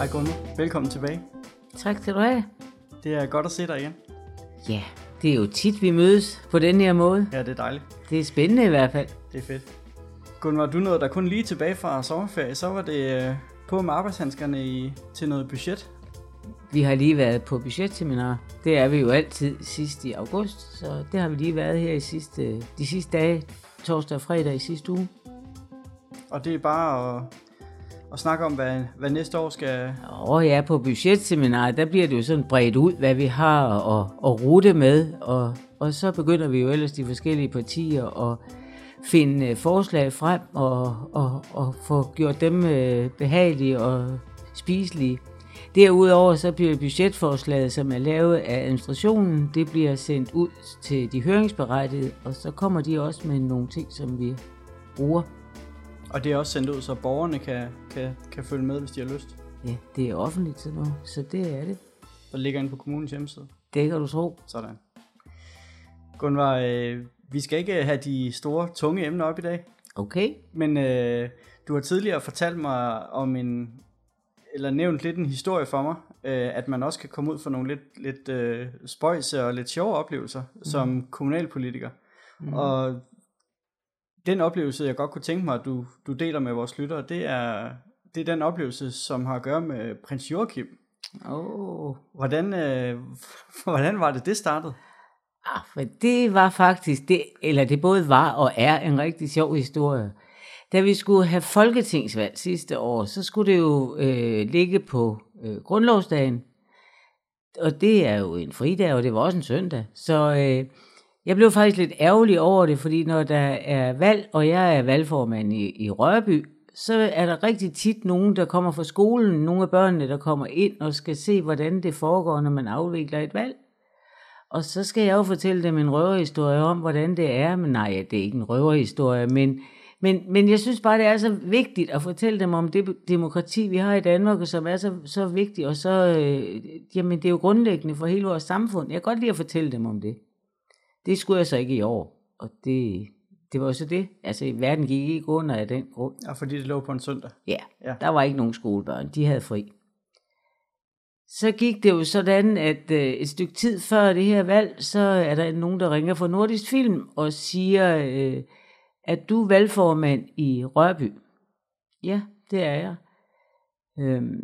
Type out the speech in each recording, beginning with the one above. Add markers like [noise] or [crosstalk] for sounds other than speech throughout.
Hej Gunvar, velkommen tilbage. Tak skal du have. Det er godt at se dig igen. Ja, det er jo tit, vi mødes på den her måde. Ja, det er dejligt. Det er spændende i hvert fald. Det er fedt. Gunvar, du nåede der kun lige tilbage fra sommerferie, så var det øh, på med arbejdshandskerne i, til noget budget. Vi har lige været på budgetseminar. Det er vi jo altid sidst i august, så det har vi lige været her i sidste, de sidste dage, torsdag og fredag i sidste uge. Og det er bare at, og snakke om, hvad, hvad næste år skal... Og ja, på budgetseminaret, der bliver det jo sådan bredt ud, hvad vi har at, at rute med, og, og så begynder vi jo ellers de forskellige partier at finde øh, forslag frem og, og, og få gjort dem øh, behagelige og spiselige. Derudover så bliver budgetforslaget, som er lavet af administrationen, det bliver sendt ud til de høringsberettigede, og så kommer de også med nogle ting, som vi bruger. Og det er også sendt ud, så borgerne kan, kan, kan følge med, hvis de har lyst. Ja, det er offentligt til nu, så det er det. Der ligger inde på kommunens hjemmeside. Det kan du tro. Sådan. Gunvar, øh, vi skal ikke have de store, tunge emner op i dag, Okay. men øh, du har tidligere fortalt mig om en, eller nævnt lidt en historie for mig, øh, at man også kan komme ud for nogle lidt, lidt øh, spøjse og lidt sjove oplevelser mm. som kommunalpolitiker. Mm. Og den oplevelse, jeg godt kunne tænke mig, at du, du deler med vores lyttere, det er, det er den oplevelse, som har at gøre med prins Joachim. Åh, oh. Hvordan, øh, [laughs] hvordan var det, det startede? ah, for det var faktisk, det, eller det både var og er en rigtig sjov historie. Da vi skulle have folketingsvalg sidste år, så skulle det jo øh, ligge på øh, grundlovsdagen. Og det er jo en fridag, og det var også en søndag. Så øh, jeg blev faktisk lidt ærgerlig over det, fordi når der er valg, og jeg er valgformand i, i Rørby, så er der rigtig tit nogen, der kommer fra skolen, nogle af børnene, der kommer ind og skal se, hvordan det foregår, når man afvikler et valg. Og så skal jeg jo fortælle dem en røverhistorie om, hvordan det er. Men nej, det er ikke en røverhistorie, men, men, men jeg synes bare, det er så vigtigt at fortælle dem om det demokrati, vi har i Danmark, og som er så, så vigtigt, og så, øh, jamen det er jo grundlæggende for hele vores samfund. Jeg kan godt lide at fortælle dem om det. Det skulle jeg så ikke i år, og det, det var jo så det. Altså, verden gik ikke under af den grund. Ja, fordi det lå på en søndag. Ja, Ja. ja, der var ikke nogen skolebørn. De havde fri. Så gik det jo sådan, at øh, et stykke tid før det her valg, så er der nogen, der ringer fra Nordisk Film og siger, øh, at du er valgformand i Rørby. Ja, det er jeg. Øhm,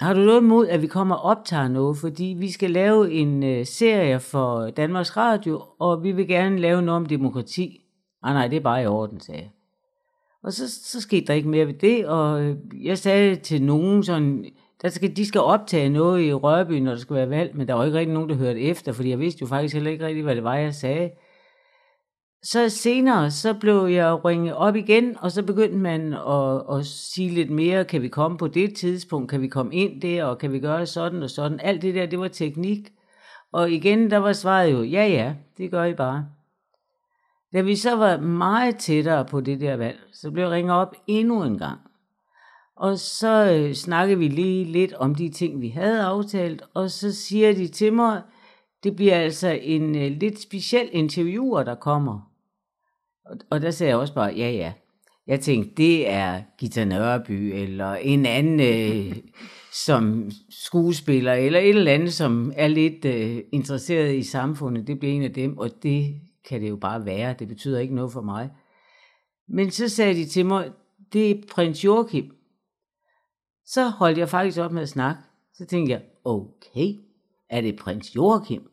har du noget imod, at vi kommer og optager noget? Fordi vi skal lave en øh, serie for Danmarks Radio, og vi vil gerne lave noget om demokrati. Ah nej, det er bare i orden, sagde jeg. Og så, så skete der ikke mere ved det, og øh, jeg sagde til nogen sådan, der skal, de skal optage noget i Rørby, når der skal være valg, men der var ikke rigtig nogen, der hørte efter, fordi jeg vidste jo faktisk heller ikke rigtig, hvad det var, jeg sagde. Så senere, så blev jeg ringet op igen, og så begyndte man at, at sige lidt mere, kan vi komme på det tidspunkt, kan vi komme ind der, og kan vi gøre sådan og sådan. Alt det der, det var teknik. Og igen, der var svaret jo, ja ja, det gør I bare. Da vi så var meget tættere på det der valg, så blev jeg ringet op endnu en gang. Og så øh, snakkede vi lige lidt om de ting, vi havde aftalt, og så siger de til mig, det bliver altså en øh, lidt speciel interviewer, der kommer. Og, og der sagde jeg også bare, ja ja. Jeg tænkte, det er Gita Nørby, eller en anden øh, [laughs] som skuespiller, eller et eller andet, som er lidt øh, interesseret i samfundet. Det bliver en af dem, og det kan det jo bare være. Det betyder ikke noget for mig. Men så sagde de til mig, det er prins Joachim. Så holdt jeg faktisk op med at snakke. Så tænkte jeg, okay, er det prins Joachim?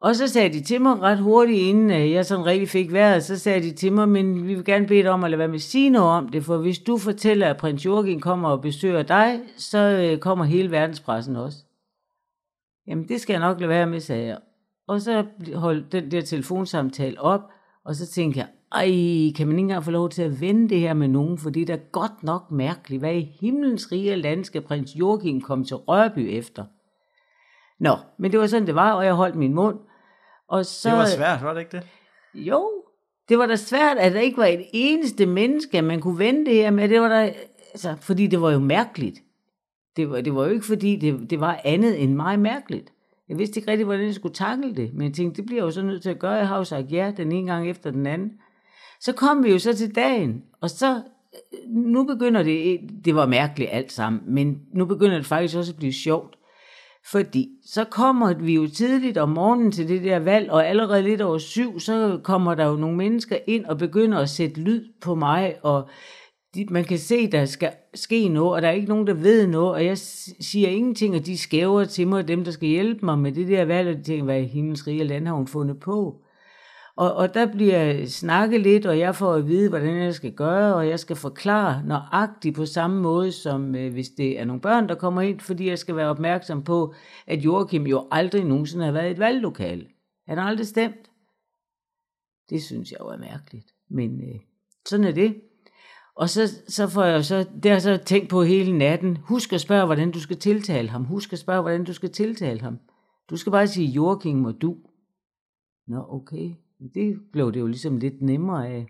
Og så sagde de til mig ret hurtigt, inden øh, jeg sådan rigtig fik vejret, så sagde de til mig, men vi vil gerne bede dig om at lade være med at sige noget om det, for hvis du fortæller, at prins Jorgen kommer og besøger dig, så øh, kommer hele verdenspressen også. Jamen det skal jeg nok lade være med, sagde jeg. Og så holdt den der telefonsamtale op, og så tænkte jeg, ej, kan man ikke engang få lov til at vende det her med nogen, for det er da godt nok mærkeligt. Hvad i himlens rige land skal prins Joachim komme til Rørby efter? Nå, men det var sådan, det var, og jeg holdt min mund. Og så, Det var svært, var det ikke det? Jo, det var da svært, at der ikke var et eneste menneske, man kunne vende det her med. Det var der, altså, fordi det var jo mærkeligt. Det var, det var jo ikke fordi, det, det var andet end meget mærkeligt. Jeg vidste ikke rigtig, hvordan jeg skulle takle det, men jeg tænkte, det bliver jeg jo så nødt til at gøre. Jeg har jo sagt ja den ene gang efter den anden. Så kom vi jo så til dagen, og så, nu begynder det, det var mærkeligt alt sammen, men nu begynder det faktisk også at blive sjovt. Fordi så kommer vi jo tidligt om morgenen til det der valg, og allerede lidt over syv, så kommer der jo nogle mennesker ind og begynder at sætte lyd på mig, og de, man kan se, der skal ske noget, og der er ikke nogen, der ved noget, og jeg siger ingenting, og de skæver til mig, dem der skal hjælpe mig med det der valg, og de tænker, hvad i himlens rige land har hun fundet på? Og, og der bliver snakket lidt, og jeg får at vide, hvordan jeg skal gøre, og jeg skal forklare nøjagtigt på samme måde, som øh, hvis det er nogle børn, der kommer ind, fordi jeg skal være opmærksom på, at Joachim jo aldrig nogensinde har været i et valglokale. Han har aldrig stemt. Det synes jeg jo er mærkeligt. Men øh, sådan er det. Og så, så får jeg så, det har jeg så tænkt på hele natten. Husk at spørge, hvordan du skal tiltale ham. Husk at spørge, hvordan du skal tiltale ham. Du skal bare sige Joachim og du. Nå, okay. Det blev det jo ligesom lidt nemmere af.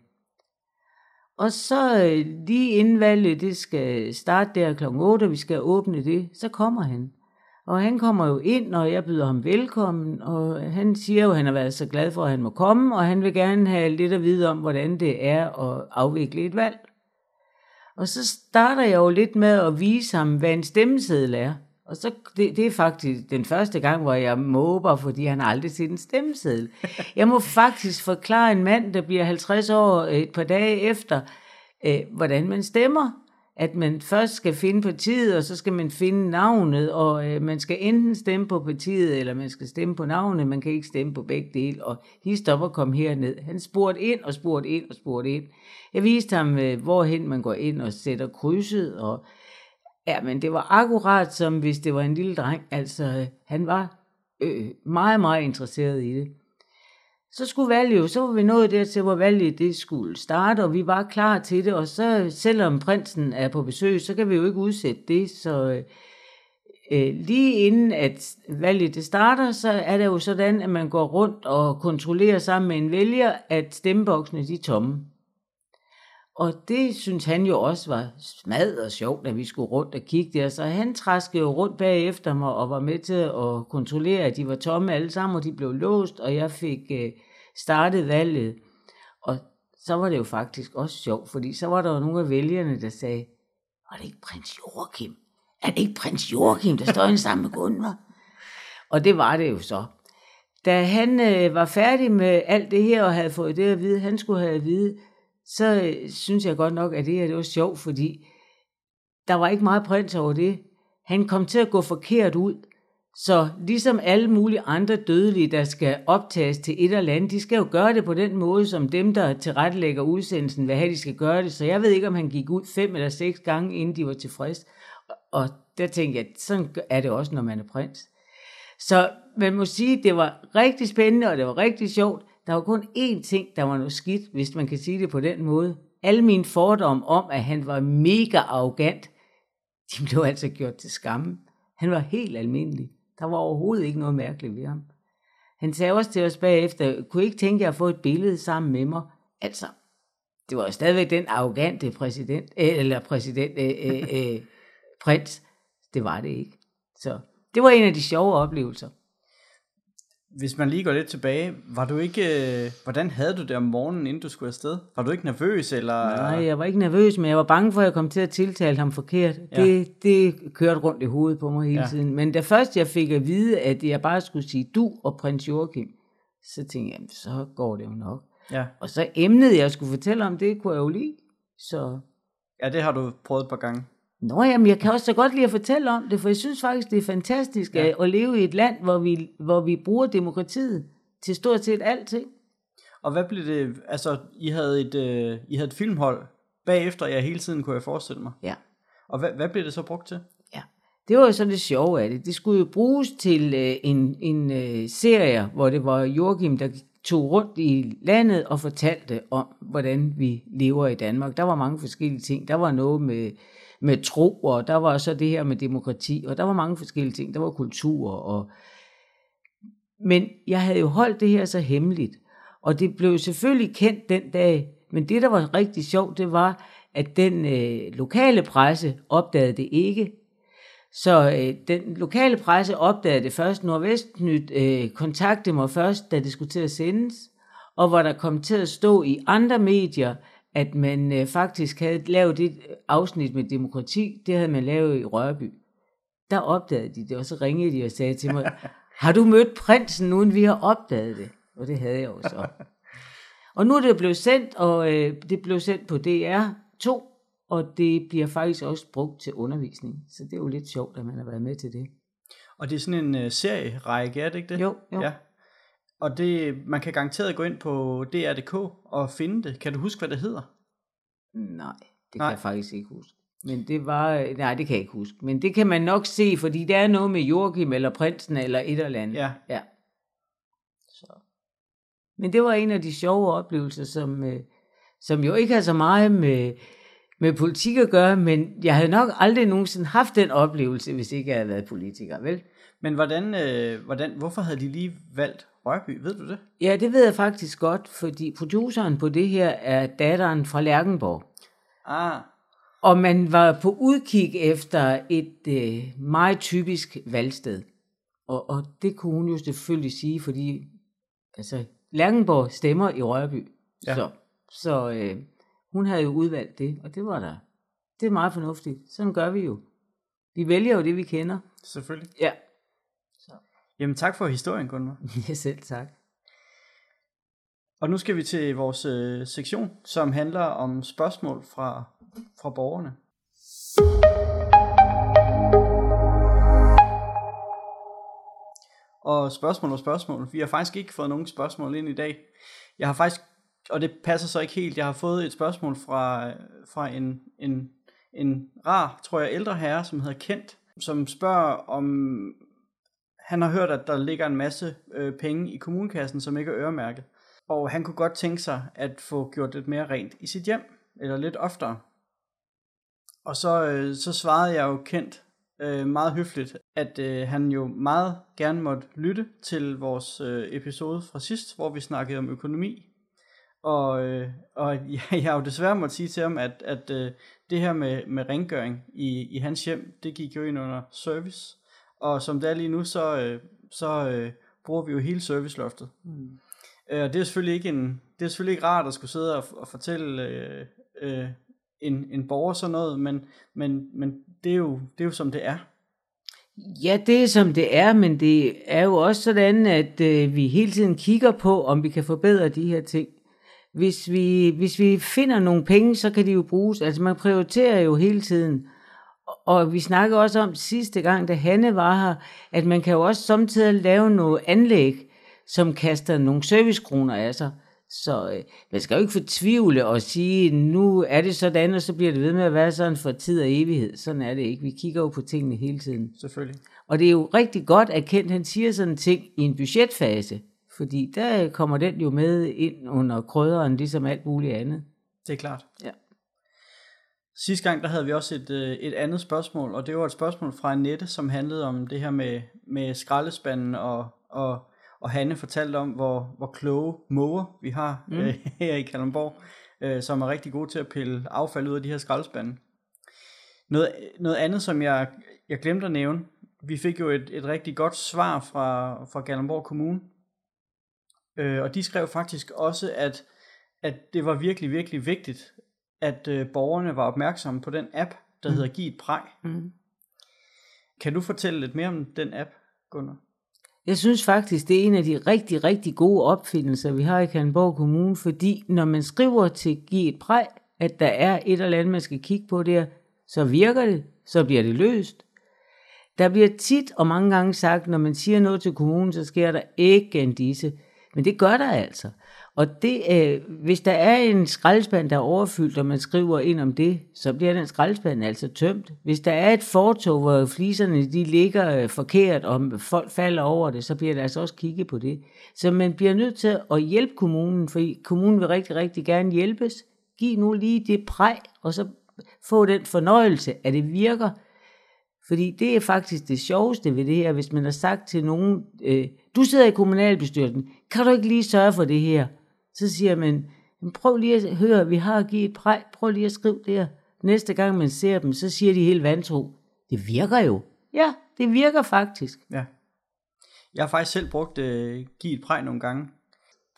Og så øh, lige inden valget, det skal starte der kl. 8, og vi skal åbne det, så kommer han. Og han kommer jo ind, og jeg byder ham velkommen, og han siger jo, at han har været så glad for, at han må komme, og han vil gerne have lidt at vide om, hvordan det er at afvikle et valg. Og så starter jeg jo lidt med at vise ham, hvad en stemmeseddel er. Og så, det, det er faktisk den første gang, hvor jeg måber, fordi han aldrig set en stemmeseddel. Jeg må faktisk forklare en mand, der bliver 50 år øh, et par dage efter, øh, hvordan man stemmer. At man først skal finde partiet, og så skal man finde navnet, og øh, man skal enten stemme på partiet, eller man skal stemme på navnet. Man kan ikke stemme på begge dele, og de stopper kom herned. Han spurgte ind, og spurgte ind, og spurgte ind. Jeg viste ham, øh, hvorhen man går ind og sætter krydset, og Ja, men det var akkurat som hvis det var en lille dreng. Altså, han var øh, meget, meget interesseret i det. Så skulle valget jo, så var vi nået dertil, hvor valget det skulle starte, og vi var klar til det, og så selvom prinsen er på besøg, så kan vi jo ikke udsætte det, så øh, lige inden at valget det starter, så er det jo sådan, at man går rundt og kontrollerer sammen med en vælger, at stemmeboksene de er tomme. Og det synes han jo også var smadret sjovt, at vi skulle rundt og kigge der. Så han træskede jo rundt bagefter mig og var med til at kontrollere, at de var tomme alle sammen, og de blev låst, og jeg fik øh, startet valget. Og så var det jo faktisk også sjovt, fordi så var der jo nogle af vælgerne, der sagde, var det ikke prins Joachim? Er det ikke prins Joachim, der står inde sammen med Gunvar? Og det var det jo så. Da han øh, var færdig med alt det her og havde fået det at vide, han skulle have at vide, så øh, synes jeg godt nok, at det her det var sjovt, fordi der var ikke meget prins over det. Han kom til at gå forkert ud. Så ligesom alle mulige andre dødelige, der skal optages til et eller andet, de skal jo gøre det på den måde, som dem, der tilrettelægger udsendelsen, vil have, de skal gøre det. Så jeg ved ikke, om han gik ud fem eller seks gange, inden de var tilfreds. Og der tænkte jeg, sådan er det også, når man er prins. Så man må sige, at det var rigtig spændende, og det var rigtig sjovt. Der var kun én ting, der var noget skidt, hvis man kan sige det på den måde. Alle mine fordomme om, at han var mega arrogant, de blev altså gjort til skamme. Han var helt almindelig. Der var overhovedet ikke noget mærkeligt ved ham. Han sagde også til os bagefter, kunne I ikke tænke jer at få et billede sammen med mig? Altså, det var jo stadigvæk den arrogante præsident, øh, eller præsident, øh, øh, øh, prins. Det var det ikke. Så det var en af de sjove oplevelser. Hvis man lige går lidt tilbage, var du ikke, øh, hvordan havde du det om morgenen, inden du skulle afsted? Var du ikke nervøs? Eller? Nej, jeg var ikke nervøs, men jeg var bange for, at jeg kom til at tiltale ham forkert. Ja. Det, det kørte rundt i hovedet på mig hele ja. tiden. Men da først jeg fik at vide, at jeg bare skulle sige du og prins Joachim, så tænkte jeg, så går det jo nok. Ja. Og så emnet, jeg skulle fortælle om, det kunne jeg jo lide. Så Ja, det har du prøvet et par gange. Nå jamen, jeg kan også så godt lide at fortælle om det, for jeg synes faktisk, det er fantastisk ja. at, at leve i et land, hvor vi, hvor vi bruger demokratiet til stort set alting. Og hvad blev det, altså I havde et, øh, I havde et filmhold bagefter jer hele tiden, kunne jeg forestille mig. Ja. Og hvad, hvad blev det så brugt til? Ja, det var jo så det sjove af det. Det skulle jo bruges til øh, en, en øh, serie, hvor det var Joachim, der tog rundt i landet og fortalte om, hvordan vi lever i Danmark. Der var mange forskellige ting. Der var noget med, med tro, og der var så det her med demokrati, og der var mange forskellige ting. Der var kultur. Og... Men jeg havde jo holdt det her så hemmeligt, og det blev selvfølgelig kendt den dag. Men det, der var rigtig sjovt, det var, at den øh, lokale presse opdagede det ikke. Så øh, den lokale presse opdagede det først. Nordvestnyt øh, kontaktede mig først, da det skulle til at sendes. Og hvor der kom til at stå i andre medier, at man øh, faktisk havde lavet et afsnit med demokrati. Det havde man lavet i Rørby. Der opdagede de det, og så ringede de og sagde til mig, [laughs] har du mødt prinsen, uden vi har opdaget det? Og det havde jeg jo så. Og nu er det blevet sendt, og øh, det blev sendt på DR2, og det bliver faktisk også brugt til undervisning. Så det er jo lidt sjovt, at man har været med til det. Og det er sådan en uh, serierække, er det ikke det? Jo, jo. Ja. Og det, man kan garanteret gå ind på DR.dk og finde det. Kan du huske, hvad det hedder? Nej, det nej. kan jeg faktisk ikke huske. Men det var, nej, det kan jeg ikke huske. Men det kan man nok se, fordi der er noget med Joachim eller prinsen eller et eller andet. Ja. ja. Så. Men det var en af de sjove oplevelser, som, øh, som jo ikke har så meget med, med politik at gøre, men jeg havde nok aldrig nogensinde haft den oplevelse, hvis ikke jeg havde været politiker, vel? Men hvordan, øh, hvordan, hvorfor havde de lige valgt Rørby? Ved du det? Ja, det ved jeg faktisk godt, fordi produceren på det her er datteren fra Lærkenborg. Ah. Og man var på udkig efter et øh, meget typisk valgsted. Og, og det kunne hun jo selvfølgelig sige, fordi altså, Lærkenborg stemmer i Rørby. Ja. Så, så øh, hun havde jo udvalgt det, og det var der. Det er meget fornuftigt. Sådan gør vi jo. Vi vælger jo det, vi kender. Selvfølgelig. Ja. Jamen tak for historien, Gunvar. [laughs] Ja, selv tak. Og nu skal vi til vores øh, sektion, som handler om spørgsmål fra, fra borgerne. Og spørgsmål og spørgsmål. Vi har faktisk ikke fået nogen spørgsmål ind i dag. Jeg har faktisk, og det passer så ikke helt, jeg har fået et spørgsmål fra, fra en, en, en rar, tror jeg, ældre herre, som hedder Kent, som spørger om, han har hørt, at der ligger en masse øh, penge i kommunekassen, som ikke er øremærket. Og han kunne godt tænke sig at få gjort lidt mere rent i sit hjem, eller lidt oftere. Og så, øh, så svarede jeg jo kendt øh, meget høfligt, at øh, han jo meget gerne måtte lytte til vores øh, episode fra sidst, hvor vi snakkede om økonomi. Og, øh, og [laughs] jeg, jeg har jo desværre måtte sige til ham, at, at øh, det her med, med rengøring i, i hans hjem, det gik jo ind under service. Og som det er lige nu, så, øh, så øh, bruger vi jo hele serviceloftet. Mm. Øh, og det er selvfølgelig ikke en, det er selvfølgelig ikke rart at skulle sidde og, og fortælle øh, øh, en, en borger sådan noget, men, men, men det, er jo, det er jo som det er. Ja, det er som det er, men det er jo også sådan, at øh, vi hele tiden kigger på, om vi kan forbedre de her ting. Hvis vi, hvis vi finder nogle penge, så kan de jo bruges. Altså man prioriterer jo hele tiden. Og vi snakkede også om sidste gang, da Hanne var her, at man kan jo også samtidig lave noget anlæg, som kaster nogle servicekroner af sig. Så øh, man skal jo ikke fortvivle og sige, nu er det sådan, og så bliver det ved med at være sådan for tid og evighed. Sådan er det ikke. Vi kigger jo på tingene hele tiden. Selvfølgelig. Og det er jo rigtig godt, at Kent han siger sådan en ting i en budgetfase. Fordi der kommer den jo med ind under krydderen, ligesom alt muligt andet. Det er klart. Ja. Sidste gang, der havde vi også et, øh, et andet spørgsmål, og det var et spørgsmål fra Annette, som handlede om det her med, med skraldespanden, og, og, og Hanne fortalte om, hvor, hvor kloge måger vi har mm. øh, her i Kalundborg, øh, som er rigtig gode til at pille affald ud af de her skraldespande. Noget, noget andet, som jeg, jeg glemte at nævne, vi fik jo et, et rigtig godt svar fra, fra Kalundborg Kommune, øh, og de skrev faktisk også, at, at det var virkelig, virkelig vigtigt, at øh, borgerne var opmærksomme på den app, der mm. hedder Giv et præg. Mm. Kan du fortælle lidt mere om den app, Gunnar? Jeg synes faktisk, det er en af de rigtig, rigtig gode opfindelser, vi har i Kalundborg Kommune, fordi når man skriver til Giv et præg, at der er et eller andet, man skal kigge på der, så virker det, så bliver det løst. Der bliver tit og mange gange sagt, når man siger noget til kommunen, så sker der ikke en disse. Men det gør der altså. Og det, øh, hvis der er en skraldespand, der er overfyldt, og man skriver ind om det, så bliver den skraldespand altså tømt. Hvis der er et fortog, hvor fliserne de ligger øh, forkert, og folk falder over det, så bliver der altså også kigget på det. Så man bliver nødt til at hjælpe kommunen, for kommunen vil rigtig, rigtig gerne hjælpes. Giv nu lige det præg, og så få den fornøjelse, at det virker. Fordi det er faktisk det sjoveste ved det her, hvis man har sagt til nogen, øh, du sidder i kommunalbestyrelsen, kan du ikke lige sørge for det her? Så siger man, prøv lige at høre, vi har givet et præg, prøv lige at skrive det her. Næste gang man ser dem, så siger de helt vantro, det virker jo. Ja, det virker faktisk. Ja. Jeg har faktisk selv brugt øh, give et præg nogle gange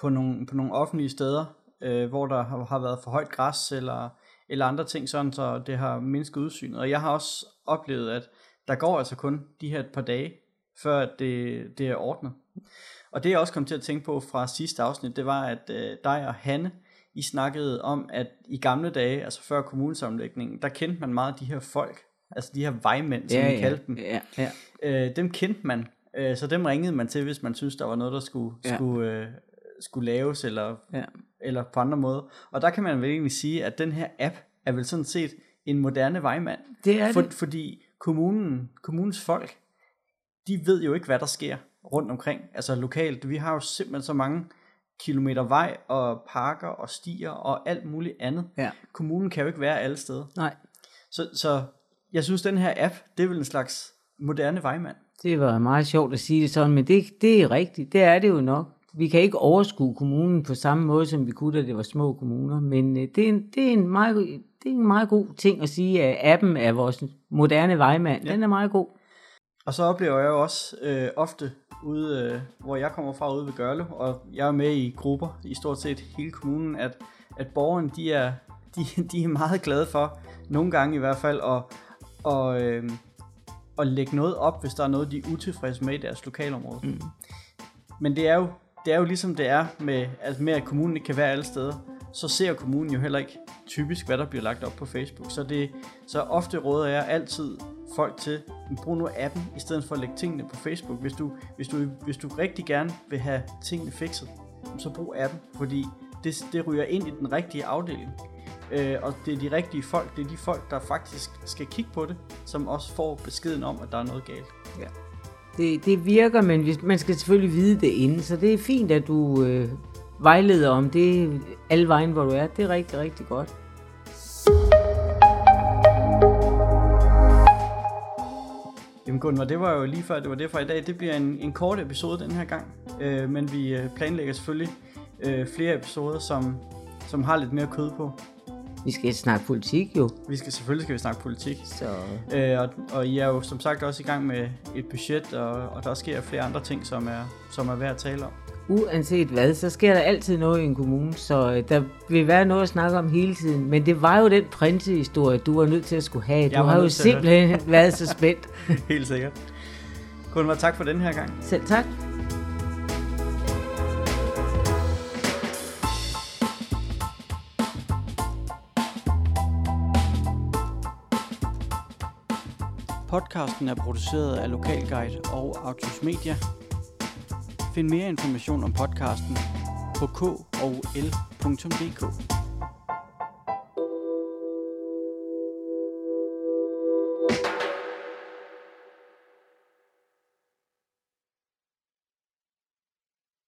på nogle, på nogle offentlige steder, øh, hvor der har, har været for højt græs eller, eller andre ting, sådan så det har mindsket udsynet. Og jeg har også oplevet, at der går altså kun de her et par dage, før det, det er ordnet. Og det jeg også kom til at tænke på fra sidste afsnit, det var, at øh, dig og Hanne, I snakkede om, at i gamle dage, altså før kommunesammenlægningen, der kendte man meget de her folk, altså de her vejmænd, som Ja, vi ja, kaldte dem. ja, ja. Øh, dem kendte man, øh, så dem ringede man til, hvis man synes der var noget, der skulle, Ja. skulle, øh, skulle laves, eller, Ja. eller på andre måder. Og der kan man vel egentlig sige, at den her app er vel sådan set en moderne vejmand. Det er For, det. fordi kommunen, kommunens folk, de ved jo ikke, hvad der sker rundt omkring, altså lokalt. Vi har jo simpelthen så mange kilometer vej og parker og stier og alt muligt andet. Ja. Kommunen kan jo ikke være alle steder. Nej, Så, så jeg synes, den her app, det er vel en slags moderne vejmand. det var meget sjovt at sige det sådan, men det, det er rigtigt. Det er det jo nok. Vi kan ikke overskue kommunen på samme måde, som vi kunne, da det var små kommuner, men øh, det er en, det er en, meget, det er en meget god ting at sige, at appen er vores moderne vejmand. Ja. Den er meget god. Og så oplever jeg jo også øh, ofte ude, øh, hvor jeg kommer fra ude ved Gørlev, og jeg er med i grupper i stort set hele kommunen, at, at borgerne de er, [laughs] de, de er meget glade for, nogle gange i hvert fald, at, og, øh, at lægge noget op, hvis der er noget, de er utilfredse med i deres lokalområde. Mm. Men det er jo det er jo ligesom det er med, altså med, at kommunen ikke kan være alle steder, så ser kommunen jo heller ikke typisk, hvad der bliver lagt op på Facebook. Så, det, så ofte råder jeg altid folk til, brug nu appen, i stedet for at lægge tingene på Facebook. Hvis du, hvis du, hvis du rigtig gerne vil have tingene fikset, så brug appen, fordi det, det ryger ind i den rigtige afdeling. Øh, og det er de rigtige folk, det er de folk, der faktisk skal kigge på det, som også får beskeden om, at der er noget galt. Ja. Det, det virker, men man skal selvfølgelig vide det inden, så det er fint, at du øh, vejleder om det alle vejen, hvor du er. Det er rigtig, rigtig godt. Jamen Gunvar, det var jo lige før, det var det for i dag. Det bliver en, en kort episode den her gang, øh, men vi øh, planlægger selvfølgelig øh, flere episoder, som, som har lidt mere kød på. Vi skal snakke politik jo. Vi skal selvfølgelig skal vi snakke politik, Så øh, og, og I er jo som sagt også i gang med et budget, og, og der sker flere andre ting, som er, som er værd at tale om. Uanset hvad, så sker der altid noget i en kommune, så øh, der vil være noget at snakke om hele tiden. Men det var jo den prinsehistorie, du var nødt til at skulle have. Du Jeg var har jo simpelthen [laughs] været så spændt. Helt sikkert. Gunvar, tak for den her gang. Selv tak. Podcasten er produceret af Lokalguide og Autos Media. Find mere information om podcasten på k og l.dk.